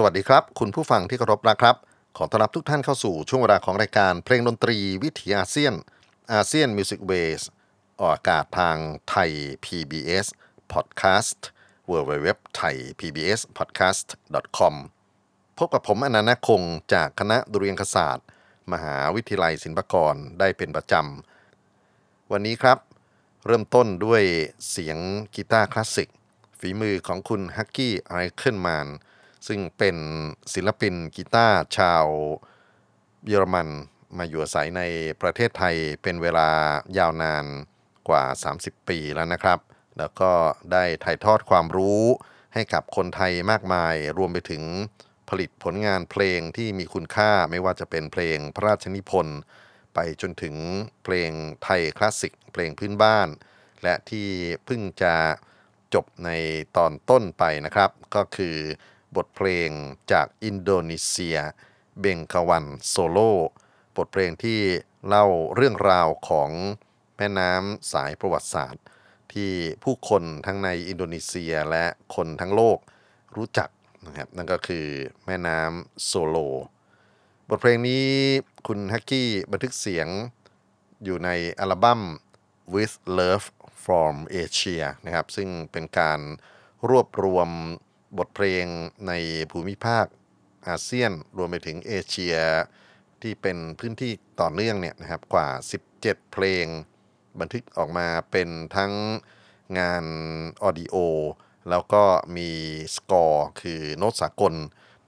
สวัสดีครับ คุณผู้ฟังที่เคารพนะครับ ขอต้อนรับทุกท่านเข้าสู่ช่วงเวลาของรายการเพลงดนตรีวิถีอาเซียน ASEAN Music Ways ออกอากาศทางไทย PBS Podcast w w w t h a i PBS Podcast com พบกับผมอนันต์คงจากคณะดุริยางคศาสตร์ มหาวิทยาลัยศิลปากรได้เป็นประจำ วันนี้ครับ เริ่มต้นด้วยเสียงกีตาร์คลาสสิก ฝีมือของคุณฮักกี้ไอเคิลแมน ซึ่งเป็นศิลปินกีตาร์ชาวเยอรมันมาอยู่อาศัยในประเทศไทยเป็นเวลายาวนานกว่า 30 ปีแล้วนะครับ แล้วก็ได้ถ่ายทอดความรู้ให้กับคนไทยมากมาย รวมไปถึงผลิตผลงานเพลงที่มีคุณค่าไม่ว่าจะเป็นเพลงพระราชนิพนธ์ไปจนถึงเพลงไทยคลาสสิก เพลงพื้นบ้าน และที่เพิ่งจะจบในตอนต้นไปนะครับ ก็คือ บทเพลงจากอินโดนีเซีย เบงกาวันโซโลบทเพลงที่เล่าเรื่องราวของแม่น้ำสายประวัติศาสตร์ ที่ผู้คนทั้งในอินโดนีเซียและคนทั้งโลกรู้จักนะครับนั่นก็คือแม่น้ำโซโล บทเพลงนี้คุณฮักกี้บันทึกเสียงอยู่ในอัลบั้ม With Love from Asia นะครับซึ่งเป็นการรวบรวม บทเพลงในภูมิภาคอาเซียน รวมไปถึงเอเชียที่เป็นพื้นที่ต่อเนื่องเนี่ยนะครับกว่า 17 เพลง บันทึกออกมาเป็นทั้งงานออดิโอ แล้วก็มีสกอร์คือโน้ตสากล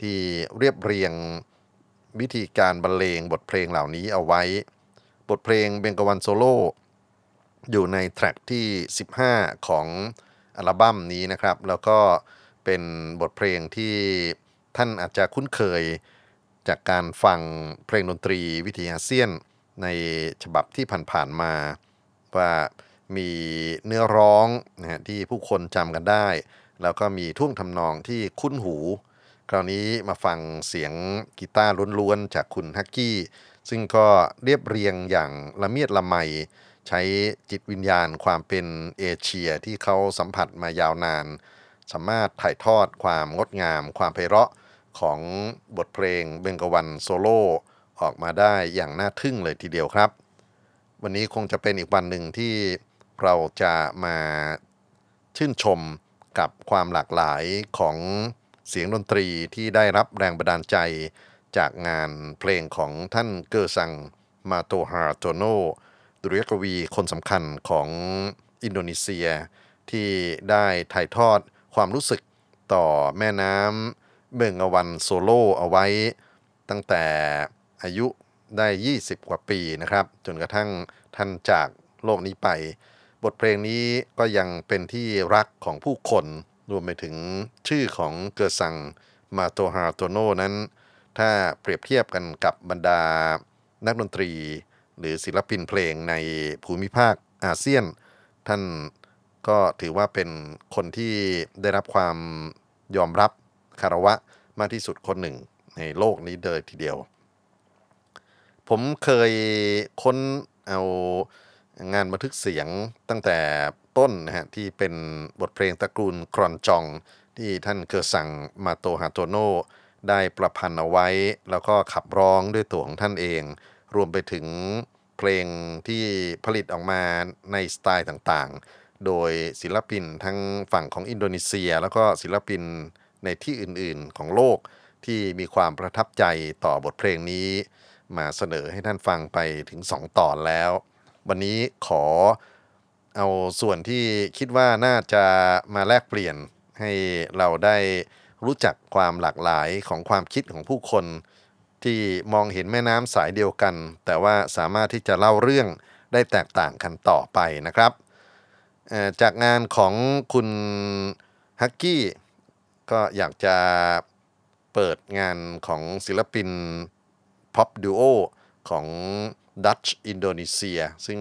ที่เรียบเรียงวิธีการบรรเลงบทเพลงเหล่านี้เอาไว้ บทเพลงเบงกวันโซโล่อยู่ในแทร็กที่ 15 ของอัลบั้มนี้นะครับ แล้วก็ เป็นบทเพลงที่ท่านอาจจะคุ้นเคยจากการฟังเพลงดนตรีวิทยาเซียนในฉบับที่ผ่านๆมา ว่ามีเนื้อร้องนะฮะที่ผู้คนจำกันได้ แล้วก็มีท่วงทำนองที่คุ้นหู คราวนี้มาฟังเสียงกีตาร์ล้วนๆ จากคุณฮักกี้ ซึ่งก็เรียบเรียงอย่างละเมียดละไม ใช้จิตวิญญาณความเป็นเอเชียที่เขาสัมผัสมายาวนาน สามารถถ่ายทอดความงดงาม ความไพเราะของบทเพลงเบงกวันโซโล่ออกมาได้อย่างน่าทึ่งเลยทีเดียวครับ วันนี้คงจะเป็นอีกวันหนึ่งที่เราจะมาชื่นชมกับความหลากหลายของเสียงดนตรีที่ได้รับแรงบันดาลใจจากงานเพลงของท่านเกอซังมาร์โตฮาร์โตโนดุริยกวีคนสำคัญของอินโดนีเซียที่ได้ถ่ายทอด ความรู้สึกต่อแม่น้ำเบงกาวันโซโลเอาไว้ ตั้งแต่อายุได้ 20 กว่าปีนะครับ จนกระทั่งท่านจากโลกนี้ไป บทเพลงนี้ก็ยังเป็นที่รักของผู้คน รวมไปถึงชื่อของเกอร์ซังมาโตฮาโตโนนั้น ถ้าเปรียบเทียบกันกับบรรดานักดนตรี หรือศิลปินเพลงในภูมิภาคอาเซียน ท่าน ก็ถือว่าเป็นคนที่ได้รับความยอมรับคารวะมากที่สุดคนหนึ่งในโลกนี้เลยทีเดียว ผมเคยค้นเอางานบันทึกเสียงตั้งแต่ต้นนะฮะที่เป็นบทเพลงตระกูลครอนจอง ที่ท่านเกิดสั่งมาโตฮาโตโนได้ประพันธ์เอาไว้ แล้วก็ขับร้องด้วยตัวของท่านเอง รวมไปถึงเพลงที่ผลิตออกมาในสไตล์ต่างๆ โดยศิลปินทั้งฝั่งของอินโดนีเซีย แล้วก็ศิลปินในที่อื่นๆของโลกที่มีความประทับใจต่อบทเพลงนี้ มาเสนอให้ท่านฟังไปถึง 2 ตอนแล้ว วันนี้ขอเอาส่วนที่คิดว่าน่าจะมาแลกเปลี่ยนให้เราได้รู้จักความหลากหลายของความคิดของผู้คน ที่มองเห็นแม่น้ำสายเดียวกัน แต่ว่าสามารถที่จะเล่าเรื่องได้แตกต่างกันต่อไปนะครับ จากงานของคุณฮักกี้ก็อยากจะเปิดงานของศิลปิน pop duo ของดัตช์อินโดนีเซีย ซึ่ง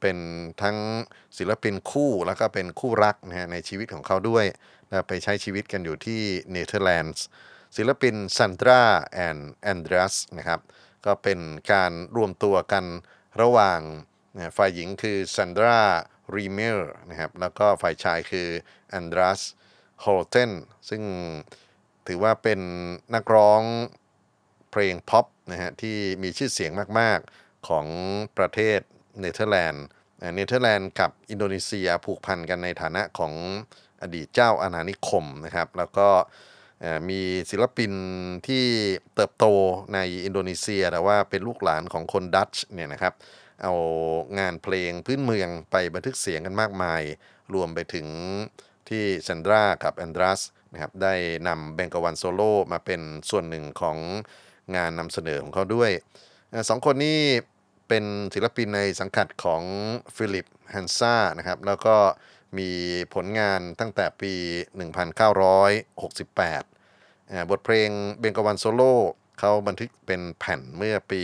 เป็นทั้งศิลปินคู่แล้วก็เป็นคู่รักนะฮะในชีวิตของเขาด้วยและไปใช้ชีวิตกันอยู่ที่เนเธอร์แลนด์ ศิลปิน Sandra and Andres นะครับ ก็เป็นการรวมตัวกันระหว่างฝ่ายหญิงคือซันดรา รีเมลนะครับแล้วก็ฝ่ายชายคือแอนดรัสโฮลเทนซึ่งถือว่าเป็นนักร้องเพลงพ็อปนะฮะที่มีชื่อเสียงมาก ๆ ของประเทศเนเธอร์แลนด์เนเธอร์แลนด์กับอินโดนีเซียผูกพันกันในฐานะของอดีตเจ้าอาณานิคมนะครับ แล้วก็มีศิลปินที่เติบโตในอินโดนีเซียแต่ว่าเป็นลูกหลานของคนดัตช์เนี่ยนะครับ เอางานเพลงพื้นเมืองไปบันทึกเสียงกันมากมาย รวมไปถึงที่ซันดรากับแอนดรัสนะครับได้นำเบงกาวันโซโลมาเป็นส่วนหนึ่งของงานนำเสนอของเขาด้วยสองคนนี้เป็นศิลปินในสังกัดของฟิลิปฮันซ่านะครับแล้วก็มีผลงานตั้งแต่ปี 1968เอ่อบทเพลงเบงกวันโซโลเขาบันทึกเป็นแผ่นเมื่อปี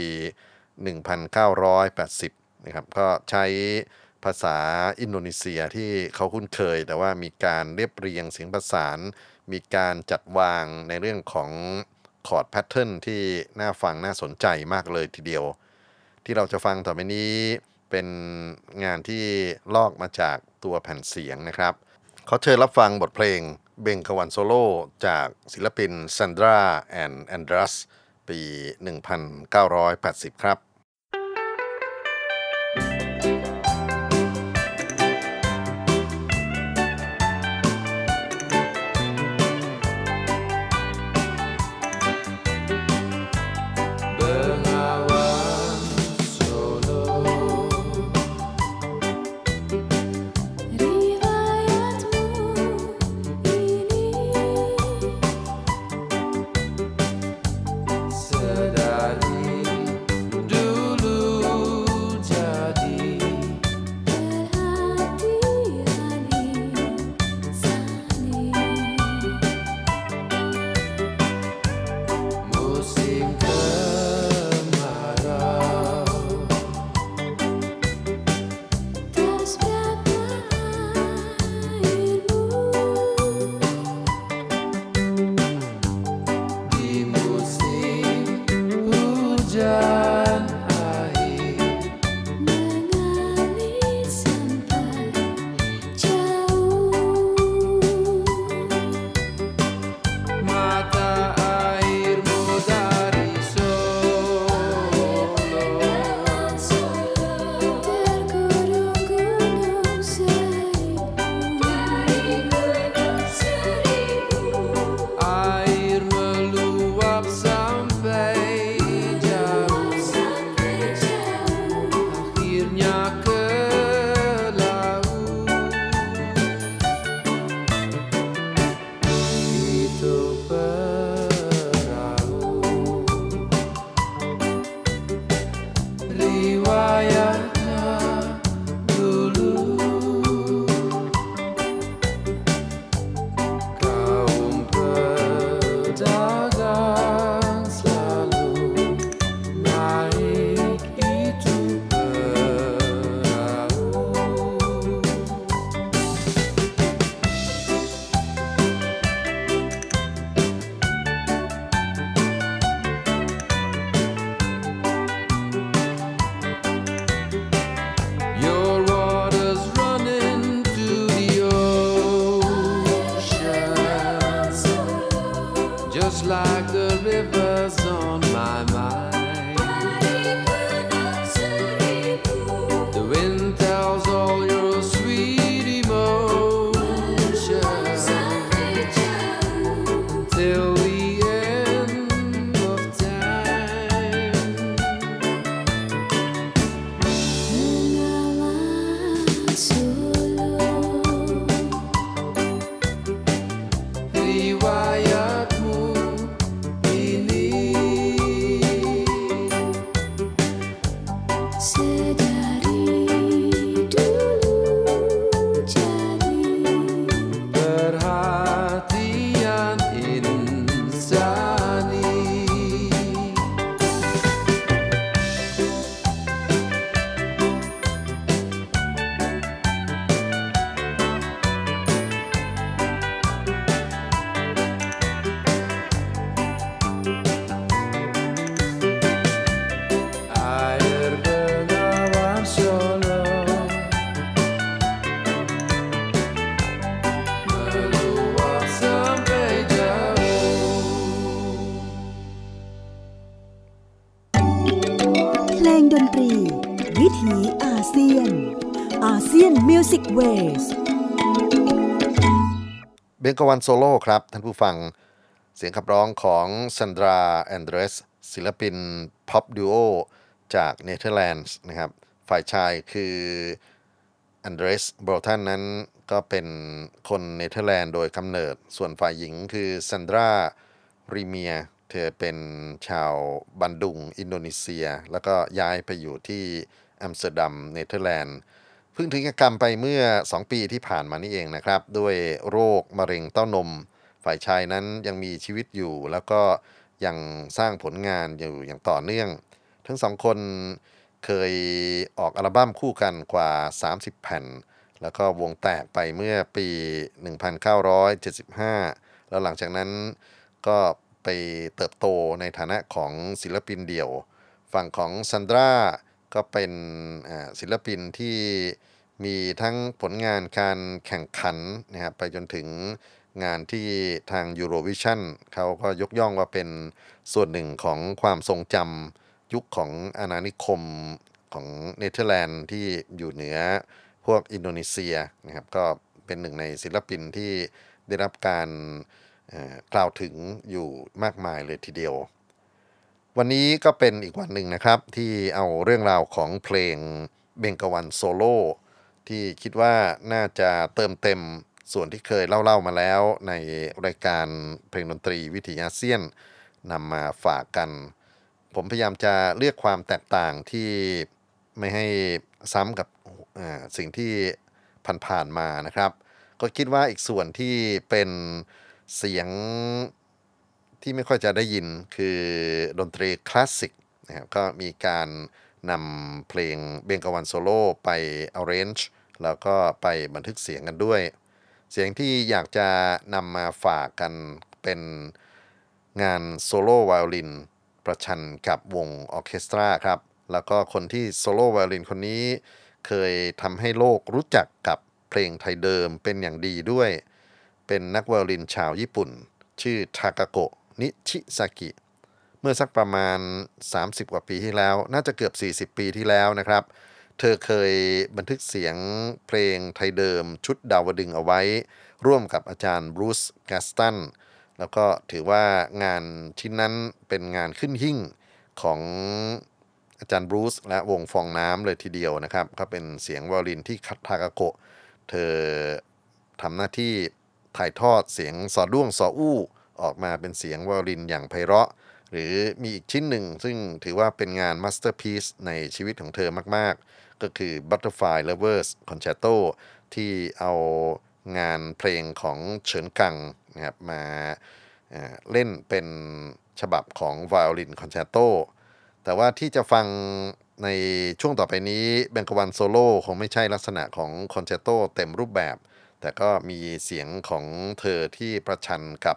1980นะครับก็ใช้ภาษาอินโดนีเซียที่เขาคุ้นเคย แต่ว่ามีการเรียบเรียงเสียงประสาน มีการจัดวางในเรื่องของ chord pattern ที่น่าฟังน่าสนใจมากเลยทีเดียว ที่เราจะฟังต่อไปนี้เป็นงานที่ลอกมาจากตัวแผ่นเสียงนะครับ ขอเชิญรับฟังบทเพลงเบงกวันโซโลจากศิลปินซันดราแอนด์แอนดรัสปี 1980 ครับ musicเบงกวันโซโล่ครับ ท่านผู้ฟัง เสียงขับร้องของซันดราแอนเดรสศิลปิน pop duo จากเนเธอร์แลนด์นะครับ ฝ่ายชายคือแอนเดรสบรตันนั้นก็เป็นคนเนเธอร์แลนด์โดยกำเนิด ส่วนฝ่ายหญิงคือซันดราริเมีย เธอเป็นชาวบันดุง อินโดนีเซีย แล้วก็ย้ายไปอยู่ที่อัมสเตอร์ดัมเนเธอร์แลนด์ เพิ่งถึงแก่กรรมไปเมื่อ 2 ปีที่ผ่านมานี่เองนะครับ ด้วยโรคมะเร็งเต้านม ฝ่ายชายนั้นยังมีชีวิตอยู่ แล้วก็ยังสร้างผลงานอยู่อย่างต่อเนื่อง ทั้งสองคนเคยออกอัลบั้มคู่กันกว่า 30 แผ่น แล้วก็วงแตกไปเมื่อปี 1975 แล้วหลังจากนั้นก็ไปเติบโตในฐานะของศิลปินเดี่ยว ฝั่งของซันดราก็เป็นศิลปินที่ มีทั้งผลงานการแข่งขันนะครับไปจนถึงงานที่ทาง Eurovision เขาก็ยกย่องว่าเป็นส่วนหนึ่งของความทรงจำยุคของอาณานิคมของเนเธอร์แลนด์ที่อยู่เหนือพวกอินโดนีเซียนะครับก็เป็นหนึ่งในศิลปินที่ได้รับการกล่าวถึงอยู่มากมายเลยทีเดียว วันนี้ก็เป็นอีกวันหนึ่งนะครับที่เอาเรื่องราวของเพลงเบงกวันโซโล่ ที่คิดว่าน่าจะเติมเต็มส่วนที่เคยเล่า ๆ มาแล้วในรายการเพลงดนตรีวิถีอาเซียนนำมาฝากกัน ผมพยายามจะเลือกความแตกต่างที่ไม่ให้ซ้ำกับสิ่งที่ผ่านๆมานะครับ ก็คิดว่าอีกส่วนที่เป็นเสียงที่ไม่ค่อยจะได้ยินคือดนตรีคลาสสิกนะครับก็มีการนำเพลงเบงกวันโซโล่ไป arrange แล้วก็ไปบันทึกเสียงกันด้วย เสียงที่อยากจะนำมาฝากกันเป็นงานโซโล่ไวโอลินประชันกับวงออเคสตราครับ แล้วก็คนที่โซโล่ไวโอลินคนนี้ เคยทำให้โลกรู้จักกับเพลงไทยเดิมเป็นอย่างดีด้วย เป็นนักไวโอลินชาวญี่ปุ่น ชื่อทากาโกะนิชิซากิ เมื่อสักประมาณ 30 กว่าปีที่แล้ว น่าจะเกือบ 40 ปีที่แล้วนะครับ เธอเคยบันทึกเสียงเพลงไทยเดิมชุดดาวดึงเอาไว้ ร่วมกับอาจารย์บรูซแกสตัน แล้วก็ถือว่างานชิ้นนั้นเป็นงานขึ้นหิ้งของอาจารย์บรูซและวงฟองน้ำเลยทีเดียวนะครับ ก็เป็นเสียงไวโอลินที่คุณทากาโกะ เธอทำหน้าที่ถ่ายทอดเสียงซอด้วงซออู้ ออกมาเป็นเสียงไวโอลินอย่างไพเราะ หรือมีอีกชิ้นหนึ่งซึ่งถือว่าเป็นงานมาสเตอร์พี e ในชีวิตของเธอมากๆ ก็คือ Butterfly Lovers Concerto ที่เอางานเพลงของเฉินกังนะครับมาเล่นเป็นฉบับของไวโอลินคอนแชร์โตแต่ว่าที่จะฟังในช่วงต่อไปนี้เบงกวันโซโล่คงไม่ใช่ลักษณะของคอนแชร์โตเต็มรูปแบบ แต่ก็มีเสียงของเธอที่ประชันกับ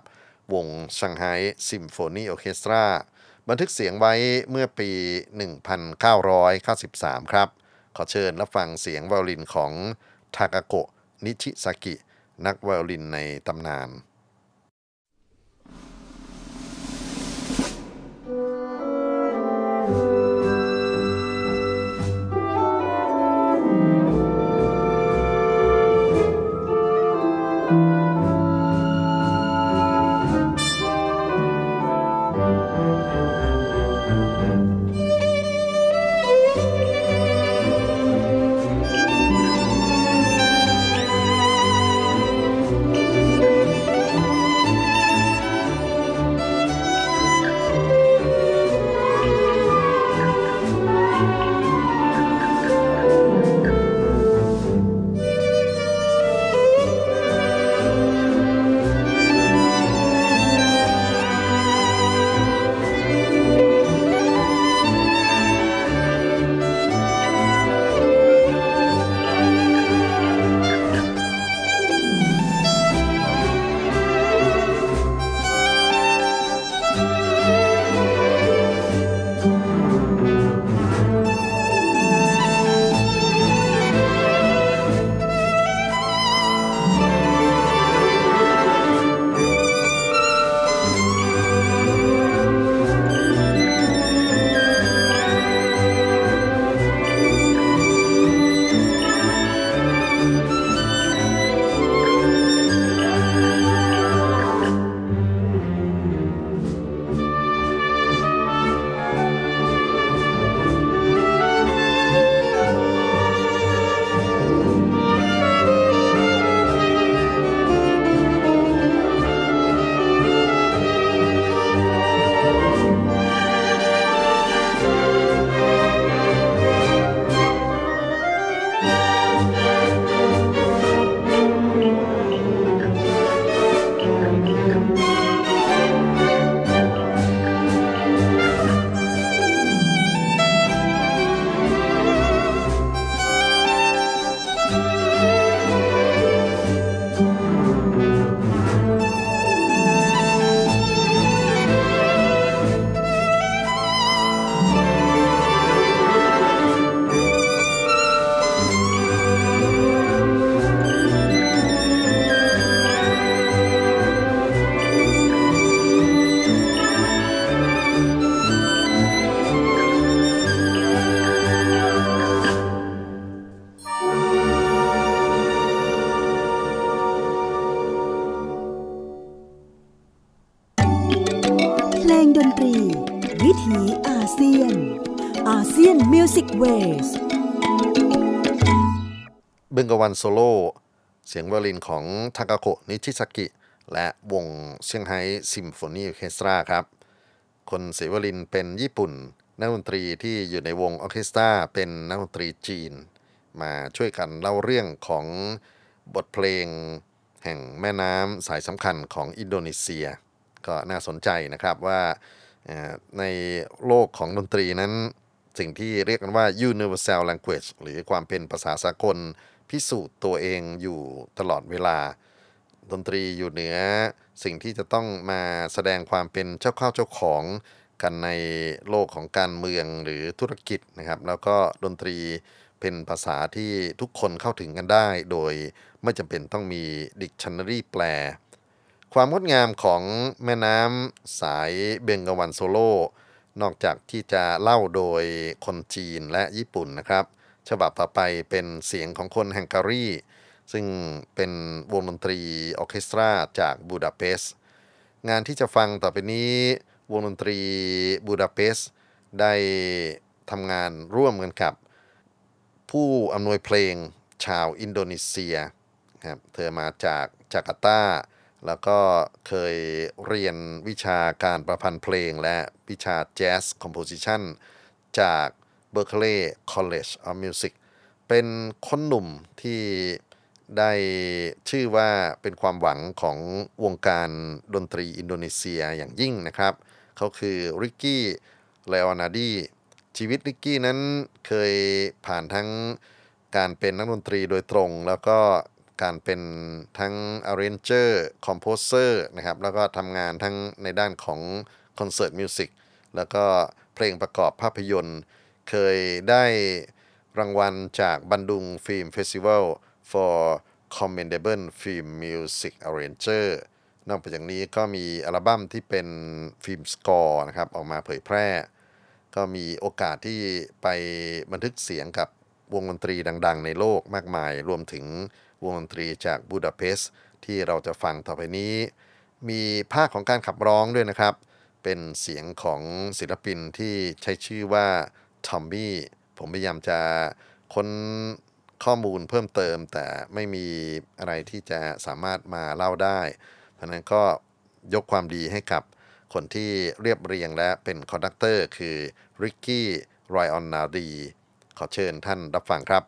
วงเซี่ยงไฮ้ซิมโฟนีออเคสตราบันทึกเสียงไว้เมื่อปี 1993 ครับ ขอเชิญรับฟังเสียงไวโอลินของทากาโกะนิชิซากิ นักไวโอลินในตำนาน วันโซโล่เสียงไวโอลินของทากาโกะนิชิซากิ และวงเซี่ยงไฮ้ซิมโฟนีออเคสตราครับ คนเสียงไวโอลินเป็นญี่ปุ่น นักดนตรีที่อยู่ในวงออเคสตราเป็นนักดนตรีจีน มาช่วยกันเล่าเรื่องของบทเพลงแห่งแม่น้ำสายสำคัญของอินโดนีเซีย ก็น่าสนใจนะครับว่าในโลกของดนตรีนั้น สิ่งที่เรียกกันว่า universal language หรือความเป็นภาษาสากล พิสูจน์ตัวเองอยู่ตลอดเวลา ดนตรีอยู่เหนือสิ่งที่จะต้องมาแสดงความเป็นเจ้าข้าวเจ้าของกันในโลกของการเมืองหรือธุรกิจนะครับ แล้วก็ดนตรีเป็นภาษาที่ทุกคนเข้าถึงกันได้ โดยไม่จำเป็นต้องมี dictionary แปล ความงดงามของแม่น้ำสายเบงกวันโซโลนอกจากที่จะเล่าโดยคนจีนและญี่ปุ่นนะครับ ฉบับต่อไปเป็นเสียงของคนฮังการี ซึ่งเป็นวงดนตรีออเคสตราจากบูดาเปสต์งานที่จะฟังต่อไปนี้ วงดนตรีบูดาเปสต์ได้ทำงานร่วมกันกับ ผู้อำนวยเพลงชาวอินโดนีเซียครับเธอมาจากจาการ์ตา แล้วก็เคยเรียนวิชาการประพันธ์เพลงและวิชา jazz composition จาก Berklee College of Music เป็นคนหนุ่มที่ได้ชื่อว่าเป็นความหวังของวงการดนตรีอินโดนีเซียอย่างยิ่งนะครับ เขาคือริกกี้ลีโอนาร์ดีชีวิตริกกี้นั้นเคยผ่านทั้งการเป็นนักดนตรีโดยตรง แล้วก็การเป็นทั้ง arranger composer นะครับ แล้วก็ทำงานทั้งในด้านของ concert music แล้วก็เพลงประกอบภาพยนตร์ เคยได้รางวัลจากบันดุง film festival for commendable film music arranger นอกจากนี้ก็มีอัลบั้มที่เป็นfilm score นะครับออกมาเผยแพร่ ก็มีโอกาสที่ไปบันทึกเสียงกับวงดนตรีดัง ๆ ในโลกมากมาย รวมถึงวงดนตรีจากบูดาเปสต์ที่เราจะฟังต่อไปนี้ มีภาคของการขับร้องด้วยนะครับ เป็นเสียงของศิลปินที่ใช้ชื่อว่า ทอมบี้ผมพยายามจะค้นข้อมูลเพิ่มเติม แต่ไม่มีอะไรที่จะสามารถมาเล่าได้ เพราะฉะนั้นก็ยกความดีให้กับคนที่เรียบเรียงและเป็น conductor คือริกกี้ลีโอนาร์ดีขอเชิญท่านรับฟังครับ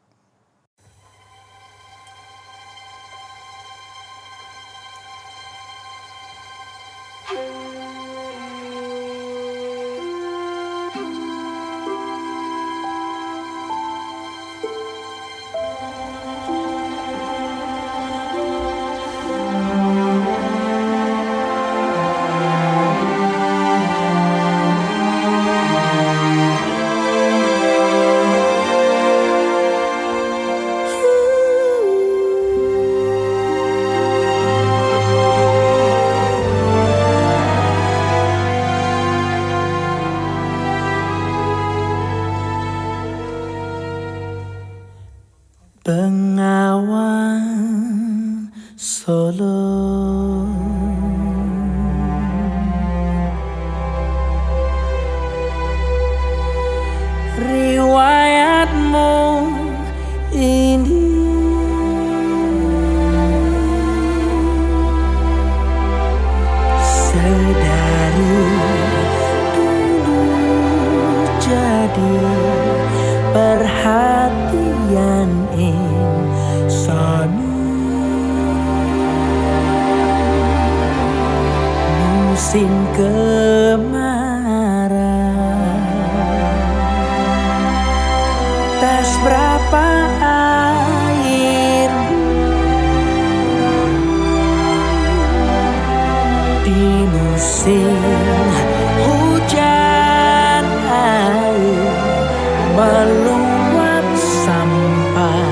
meluap sampai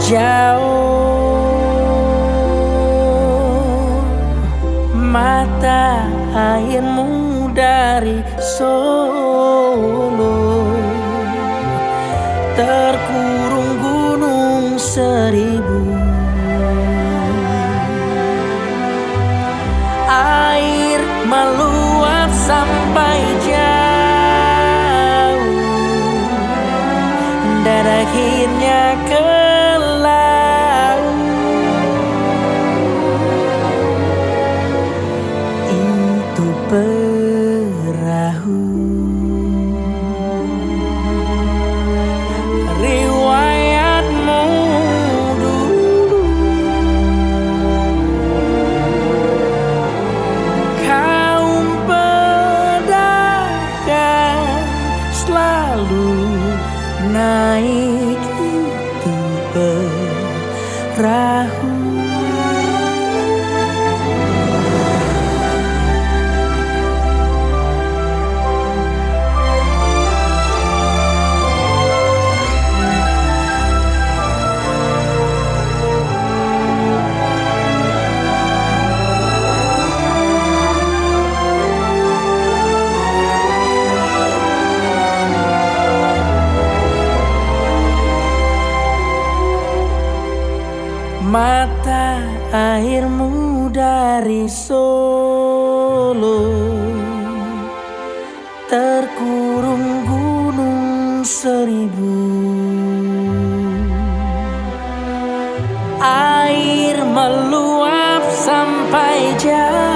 jauh. Mata airmu dari Solo Solo Terkurung gunung seribu. Air meluap sampai jauh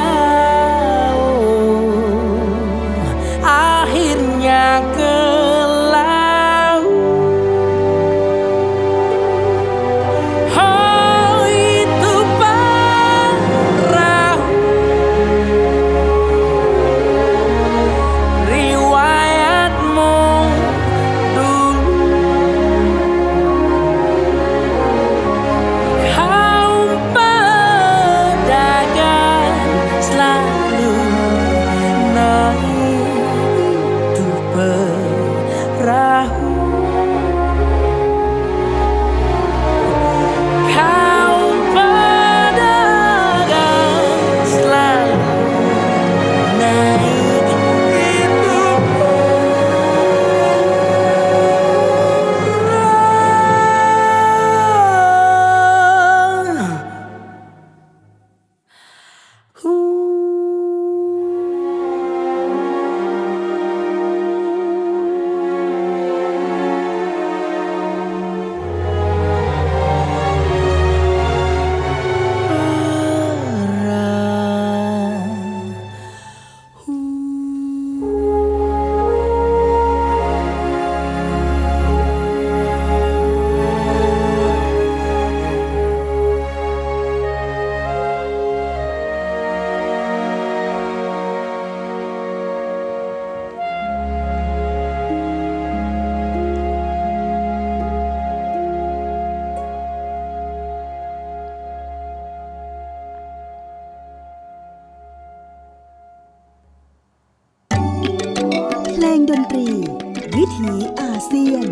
วิถีอาเซียน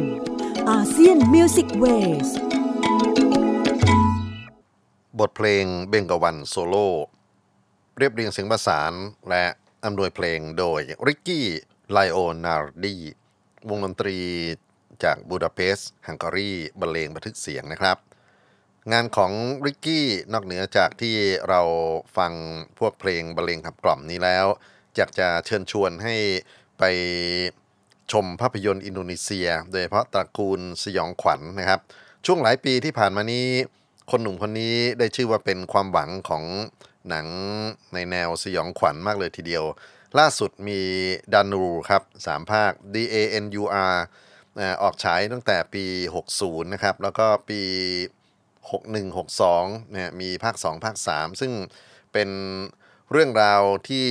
ASEAN music waveบทเพลงเบงกวันโซโล่เรียบเรียงเสียงประสานและอำนวยเพลงโดยริกกี้ลีโอนาร์ดีวงดนตรีจากบูดาเปสต์ฮังการีบรรเลงบันทึกเสียงนะครับ งานของริกกี้นอกเหนือจากที่เราฟังพวกเพลงบรรเลงขับกล่อมนี้แล้วอยากจะเชิญชวนให้ไป ชมภาพยนตร์อินโดนีเซีย โดยเฉพาะตระกูลสยองขวัญนะครับ ช่วงหลายปีที่ผ่านมานี้ คนหนุ่มคนนี้ได้ชื่อว่าเป็นความหวังของหนังในแนวสยองขวัญมากเลยทีเดียว ล่าสุดมีดานูครับสามภาค D A N U R อออกฉายตั้งแต่ปี 60 นะครับ แล้วก็ปี 61 62เนี่ยมีภาค 2 ภาค 3 ซึ่งเป็น เรื่องราวที่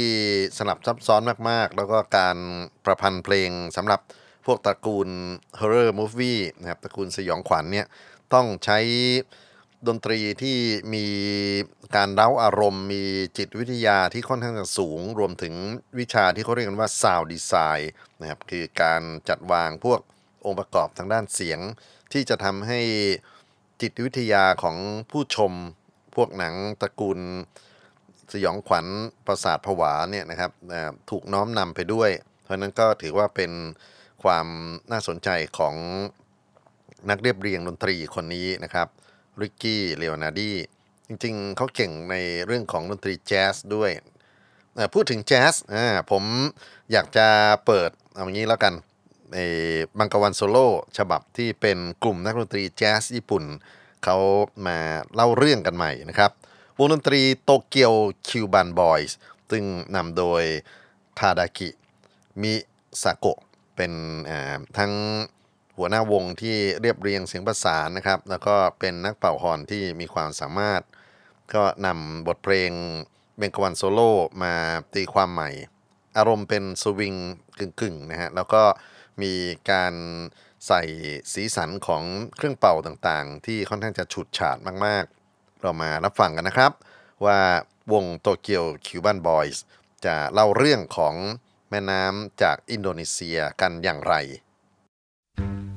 สลับซับซ้อนมากๆ แล้วก็การประพันธ์เพลงสำหรับพวกตระกูล horror movie นะครับตระกูลสยองขวัญเนี่ยต้องใช้ดนตรีที่มีการเร้าอารมณ์ มีจิตวิทยาที่ค่อนข้างจะสูง รวมถึงวิชาที่เขาเรียกกันว่า sound design นะครับคือการจัดวางพวกองค์ประกอบทางด้านเสียง ที่จะทำให้จิตวิทยาของผู้ชมพวกหนังตระกูล สยองขวัญประสาทผวาเนี่ยนะครับถูกน้อมนำไปด้วย เพราะนั้นก็ถือว่าเป็นความน่าสนใจของนักเรียบเรียงดนตรีคนนี้นะครับริกกี้เลโอนาร์ดีจริงๆ เขาเก่งในเรื่องของดนตรีแจ๊สด้วย พูดถึงแจ๊สผมอยากจะเปิดเอาอย่างนี้แล้วกันเออเบงกาวันโซโล่ฉบับที่เป็นกลุ่มนักดนตรีแจ๊สญี่ปุ่น เขามาเล่าเรื่องกันใหม่นะครับ วงดนตรี Tokyo Cuban Boys ซึ่งนำโดยทาดากิมิซาโกะเป็นทั้งหัวหน้าวงที่เรียบเรียงเสียงประสานนะครับ แล้วก็เป็นนักเป่า horn ที่มีความสามารถ ก็นำบทเพลงเบงกวันโซโล่มาตีความใหม่ อารมณ์เป็นสวิงกึ่งๆนะฮะแล้วก็มีการใส่สีสันของเครื่องเป่าต่างๆ ที่ค่อนข้างจะฉูดฉาดมากๆ เรามารับฟังกันนะครับ ว่าวงโตเกียวคิวบันบอยส์จะเล่าเรื่องของแม่น้ำจากอินโดนีเซียกันอย่างไรท่า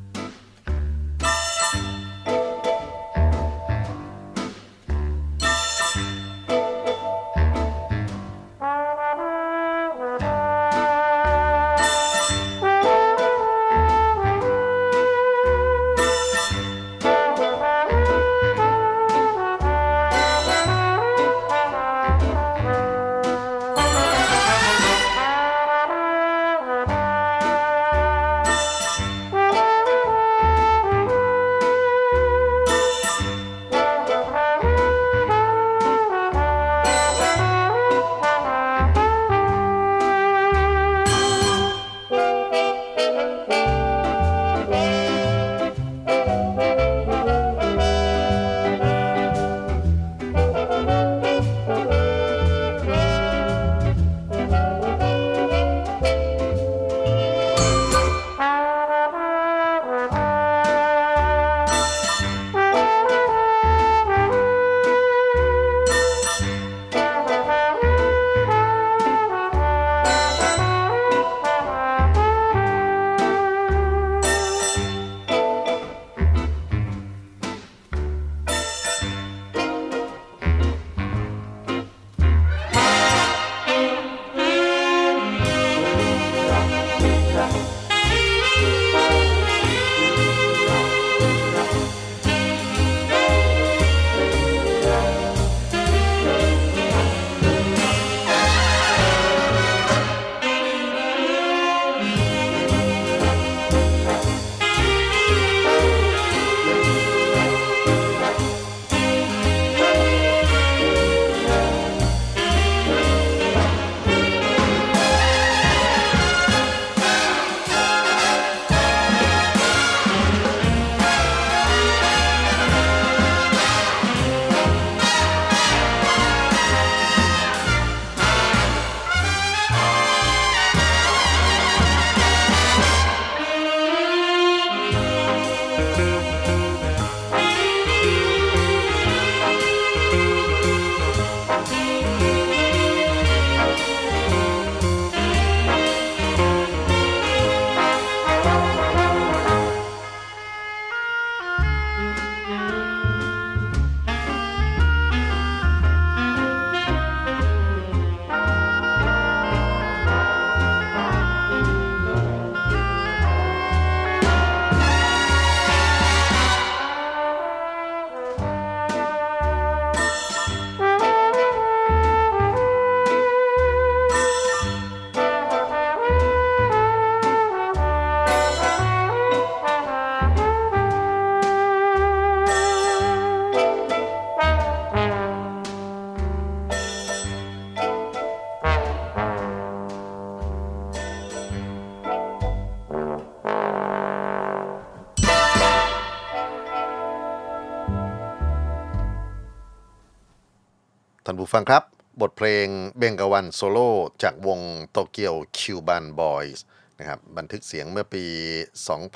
ฟังครับบทเพลงเบงกาวันโซโล่จากวง Tokyo Cuban Boys นะครับบันทึกเสียงเมื่อปี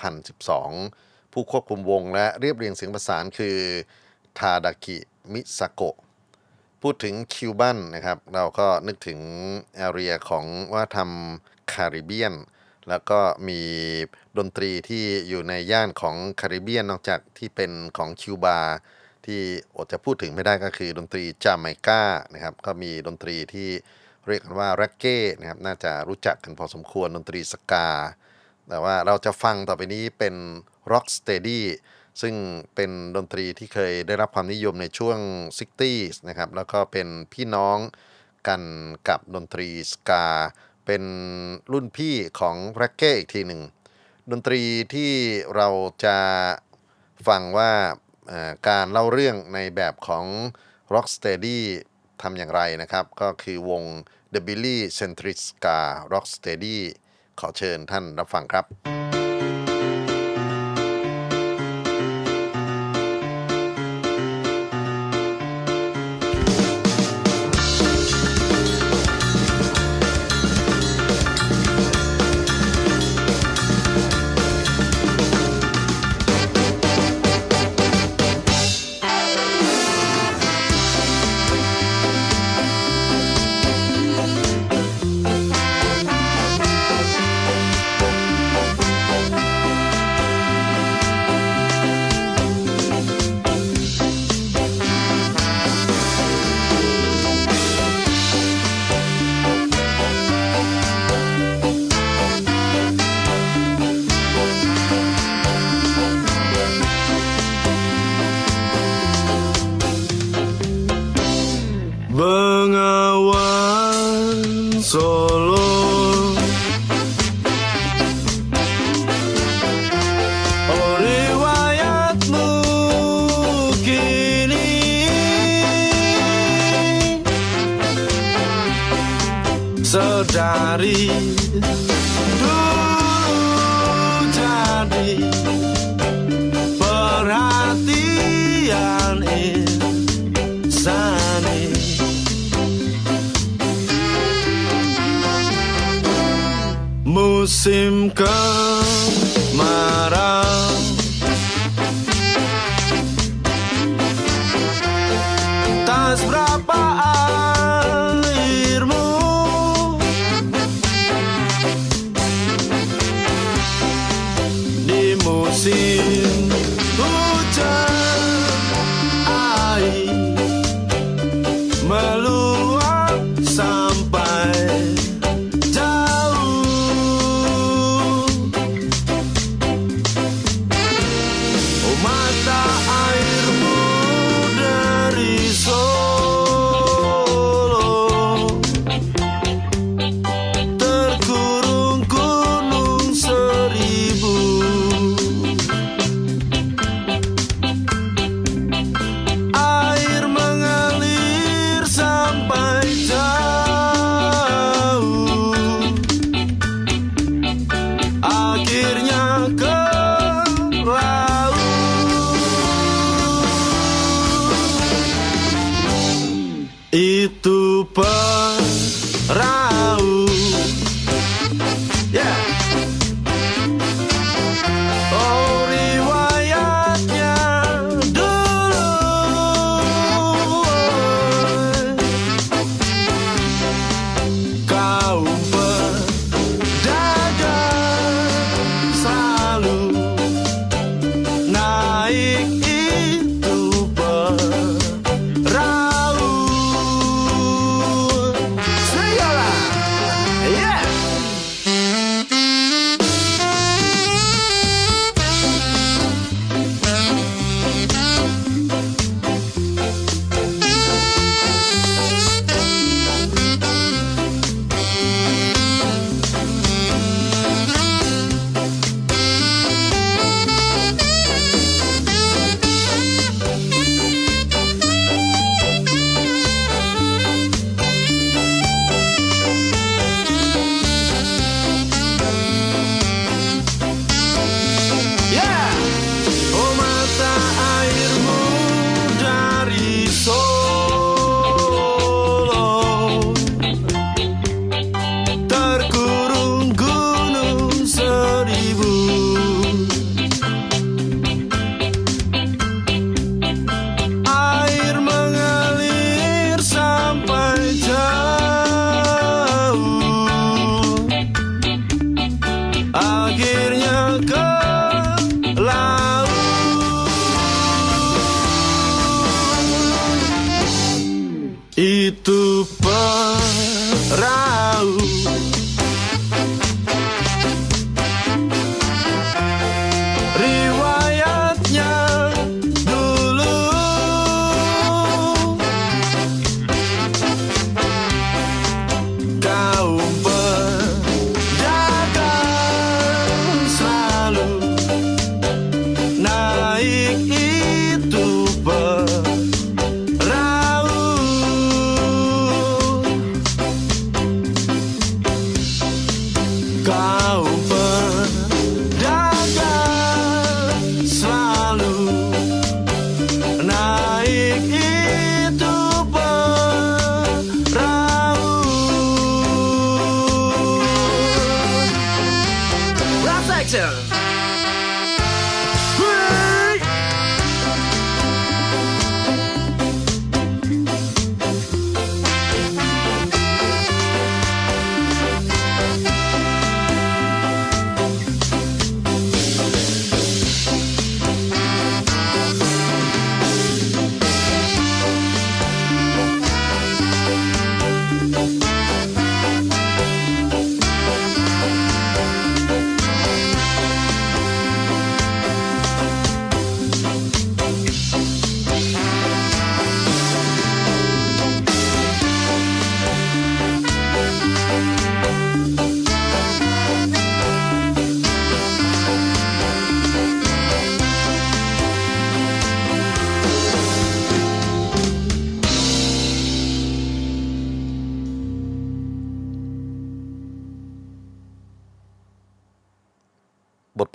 2012 ผู้ควบคุมวงและเรียบเรียงเสียงประสานคือทาดากิมิซาโกะพูดถึง Cuban นะครับเราก็นึกถึง area ของวัฒนธรรมคาริเบียน แล้วก็มีดนตรีที่อยู่ในย่านของคาริเบียนนอกจากที่เป็นของคิวบา ที่อดจะพูดถึงไม่ได้ก็คือดนตรีจาไมกานะครับก็มีดนตรีที่เรียกกันว่าแร็กเก้นะครับน่าจะรู้จักกันพอสมควรดนตรีสกา แต่ว่าเราจะฟังต่อไปนี้เป็น Rock Steady ซึ่งเป็นดนตรีที่เคยได้รับความนิยมในช่วง 60s นะครับแล้วก็เป็นพี่น้องกันกับดนตรีสกา เป็นรุ่นพี่ของแร็กเก้อีกทีหนึ่ง ดนตรีที่เราจะฟังว่า การเล่าเรื่องในแบบของ Rocksteady ทำอย่างไรนะครับ ก็คือวง The Billy Centriska Rocksteady ขอเชิญท่านรับฟังครับ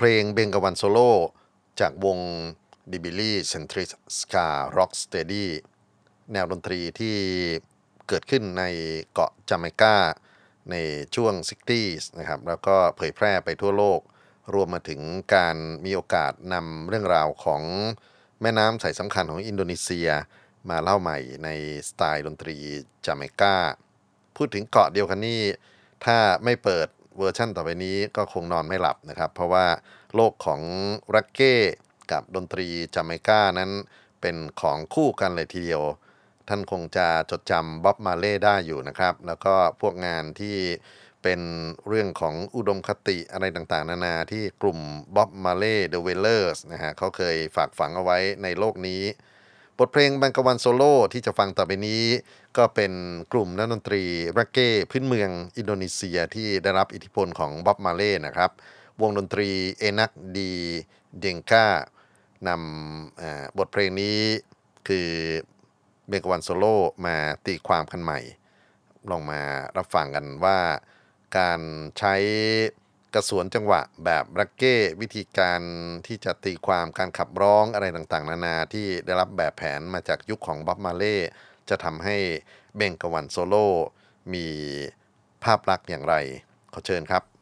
เพลงเบงกวันโซโล่จากวงดิบิลี่เซนทริ ska rocksteady แนวดนตรีที่เกิดขึ้นในเกาะจาเมกาในช่วง 60s นะครับ แล้วก็เผยแพร่ไปทั่วโลก รวมมาถึงการมีโอกาสนำเรื่องราวของแม่น้ำสายสำคัญของอินโดนีเซีย มาเล่าใหม่ในสไตล์ดนตรีจาเมกาพูดถึงเกาะเดียวกันนี่ถ้าไม่เปิด เวอร์ชั่นต่อไปนี้ก็คงนอนไม่หลับนะครับ เพราะว่าโลกของรักเก้กับดนตรีจาเมกานั้นเป็นของคู่กันเลยทีเดียว ท่านคงจะจดจำ Bob Marley ได้อยู่นะครับ แล้วก็พวกงานที่เป็นเรื่องของอุดมคติอะไรต่างๆ นานาที่กลุ่ม Bob Marley The Wailers นะฮะเขาเคยฝากฝังเอาไว้ในโลกนี้ บทเพลงบังกวันโซโล่ที่จะฟังต่อไปนี้ ก็เป็นกลุ่มนักดนตรีรักเก้พื้นเมืองอินโดนีเซียที่ได้รับอิทธิพลของ Bob Marley นะครับ วงดนตรี Enak Didengar นำบทเพลงนี้คือเบงกวันโซโล่มาตีความกันใหม่ ลองมารับฟังกันว่าการใช้ กระสวนจังหวะแบบรักเก้วิธีการที่จะตีความการขับร้องอะไรต่างๆ นานาที่ได้รับแบบแผนมาจากยุคของ Bob Marleyจะทำให้เบงกวันโซโล่มีภาพลักษณ์อย่างไร ขอเชิญครับ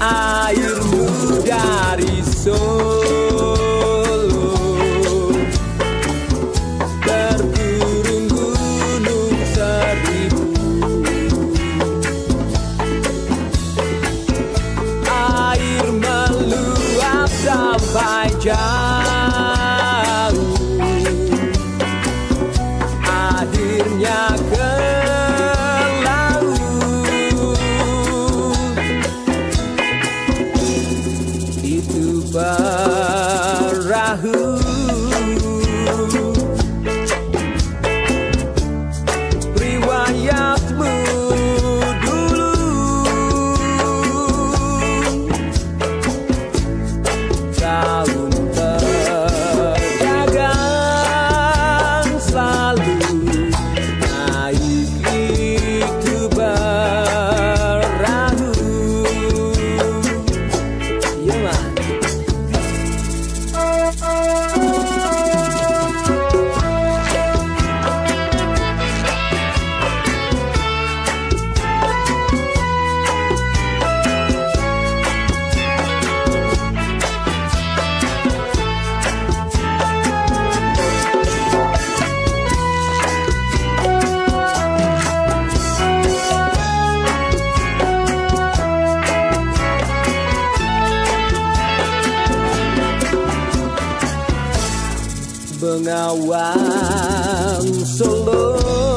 airmu dari Solo Lawang Solo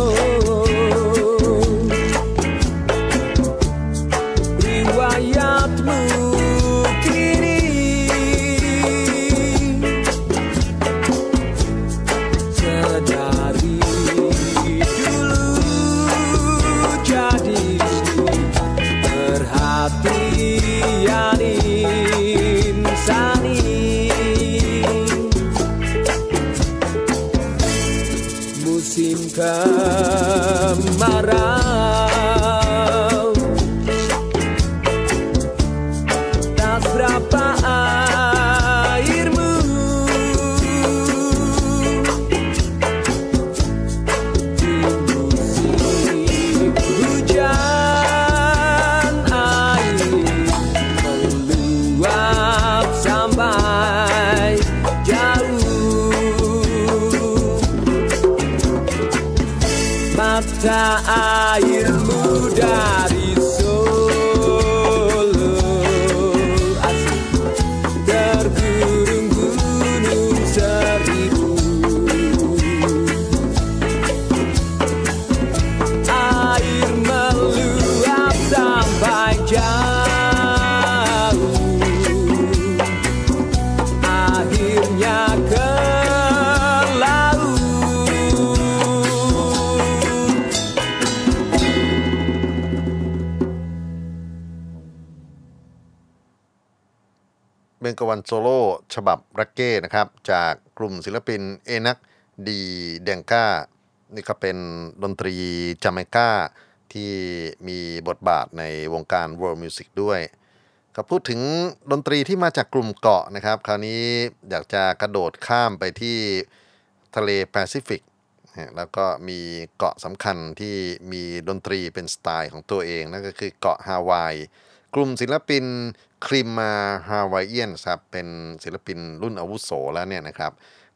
กวันโซโล่ฉบับรักเก้นะครับ จากกลุ่มศิลปิน Enak Didengar นี่ก็เป็นดนตรีจาเมกาที่มีบทบาทในวงการ world music ด้วยก็พูดถึงดนตรีที่มาจากกลุ่มเกาะนะครับ คราวนี้อยากจะกระโดดข้ามไปที่ทะเลแปซิฟิกแล้วก็มีเกาะสำคัญที่มีดนตรีเป็นสไตล์ของตัวเอง นั่นก็คือเกาะฮาวาย กลุ่มศิลปิน Kilima Hawaiians ครับเป็นศิลปินรุ่นอาวุโสแล้วเนี่ยนะครับ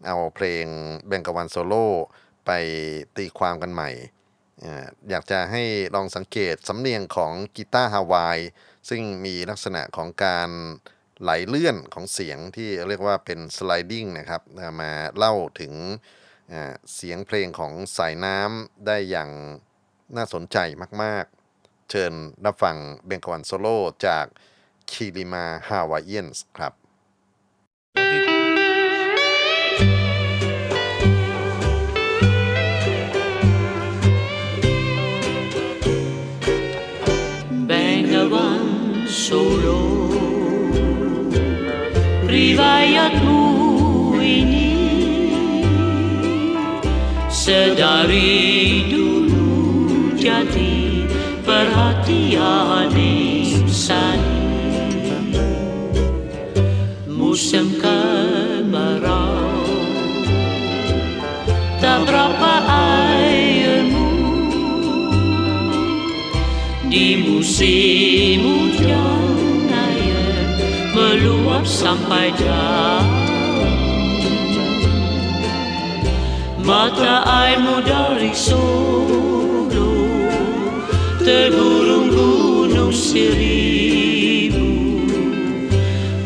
เอาเพลงแบงกวันโซโล่ไปตีความกันใหม่ อยากจะให้ลองสังเกตสำเนียงของกีตาร์ฮาวาย ซึ่งมีลักษณะของการไหลเลื่อนของเสียงที่เรียกว่าเป็น sliding นะครับ มาเล่าถึงเอ่อเสียงเพลงของสายน้ำได้อย่างน่าสนใจมาก ๆ เชิญรับฟังเบงกวันโซโล่จากคิริมาฮาวายเอีนส์ครับเบงกวัโซโล rivaia ini sedari dulu jadi perhatian insani Musim kemarau. Tak berapa airmu. Di musim hujan air meluap sampai jauh. Mata airmu dari Solo Tergurung gunung seribu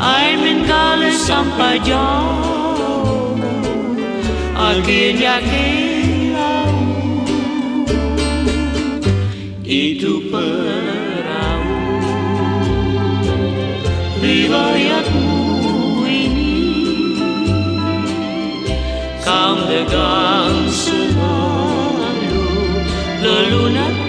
Air mengalir sampai jauh, Akhirnya ke laut itu perahu riwayatmu ini, kau pegang selalu lelunak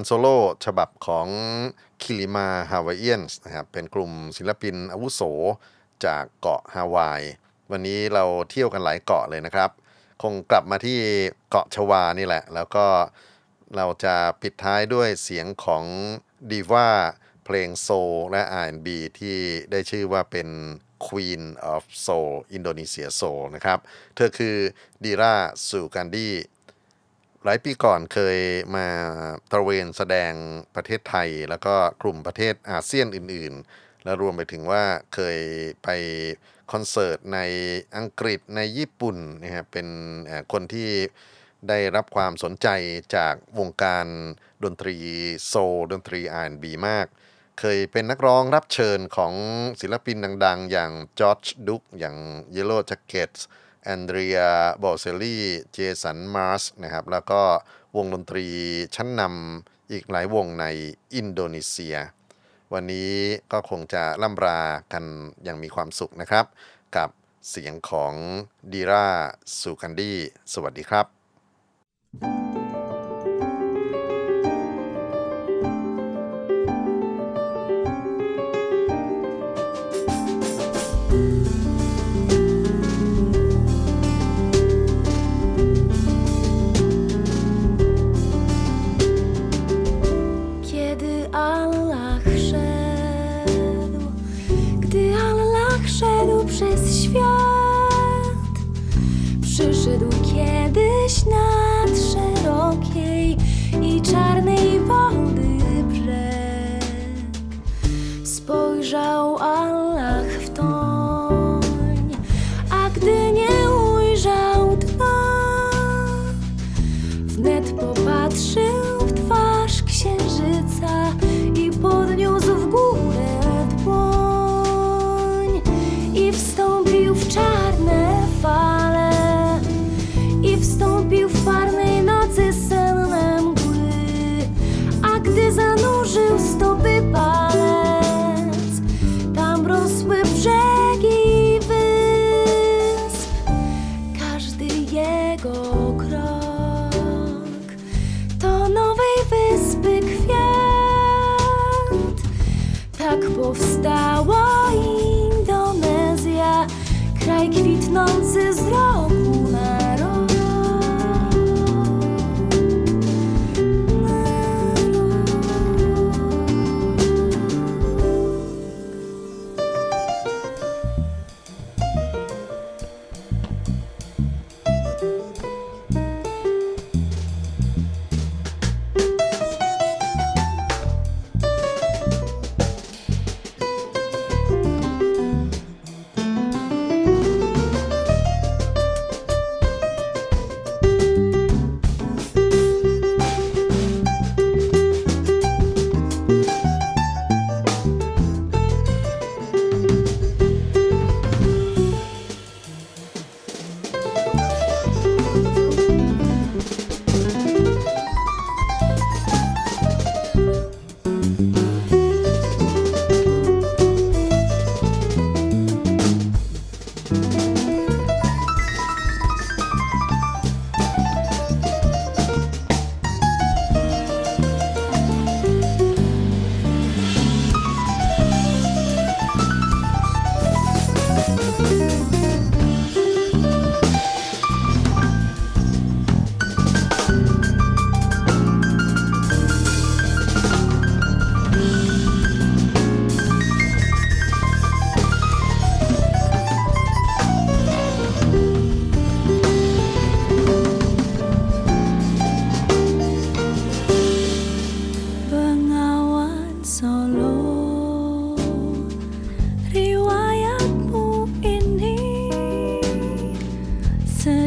ันโซโล่ฉบับของ Kilima Hawaiians นะครับเป็นกลุ่มศิลปินอาวุโสจากเกาะฮาวาย วันนี้เราเที่ยวกันหลายเกาะเลยนะครับ คงกลับมาที่เกาะชวานี่แหละ แล้วก็เราจะปิดท้ายด้วยเสียงของดีว่าเพลง soul และ R&B ที่ได้ชื่อว่าเป็น Queen of Soul อินโดนีเซีย soul นะครับ เธอคือดีราสูกันดี หลายปีก่อนเคยมาตระเวนแสดงประเทศไทย แล้วก็กลุ่มประเทศอาเซียนอื่น ๆ และรวมไปถึงว่าเคยไปคอนเสิร์ตในอังกฤษในญี่ปุ่นนะครับเป็นคนที่ได้รับความสนใจจากวงการดนตรีโซลดนตรี R&B มาก เคยเป็นนักร้องรับเชิญของศิลปินดัง ๆ อย่างจอร์จดุกอย่าง Yellow Jackets แแอนเดรียบอเซลลี่ เจสัน มาร์สนะครับ แล้วก็วงดนตรีชั้นนำอีกหลายวงในอินโดนีเซีย วันนี้ก็คงจะล่ำรากันอย่างมีความสุขนะครับ กับเสียงของดีราสุกันดี สวัสดีครับ thank you kwitnący z roku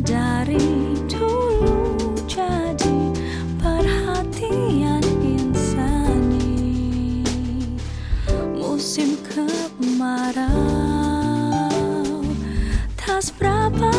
dari dulu jadi perhatian insani. Musim kemarau tas berapa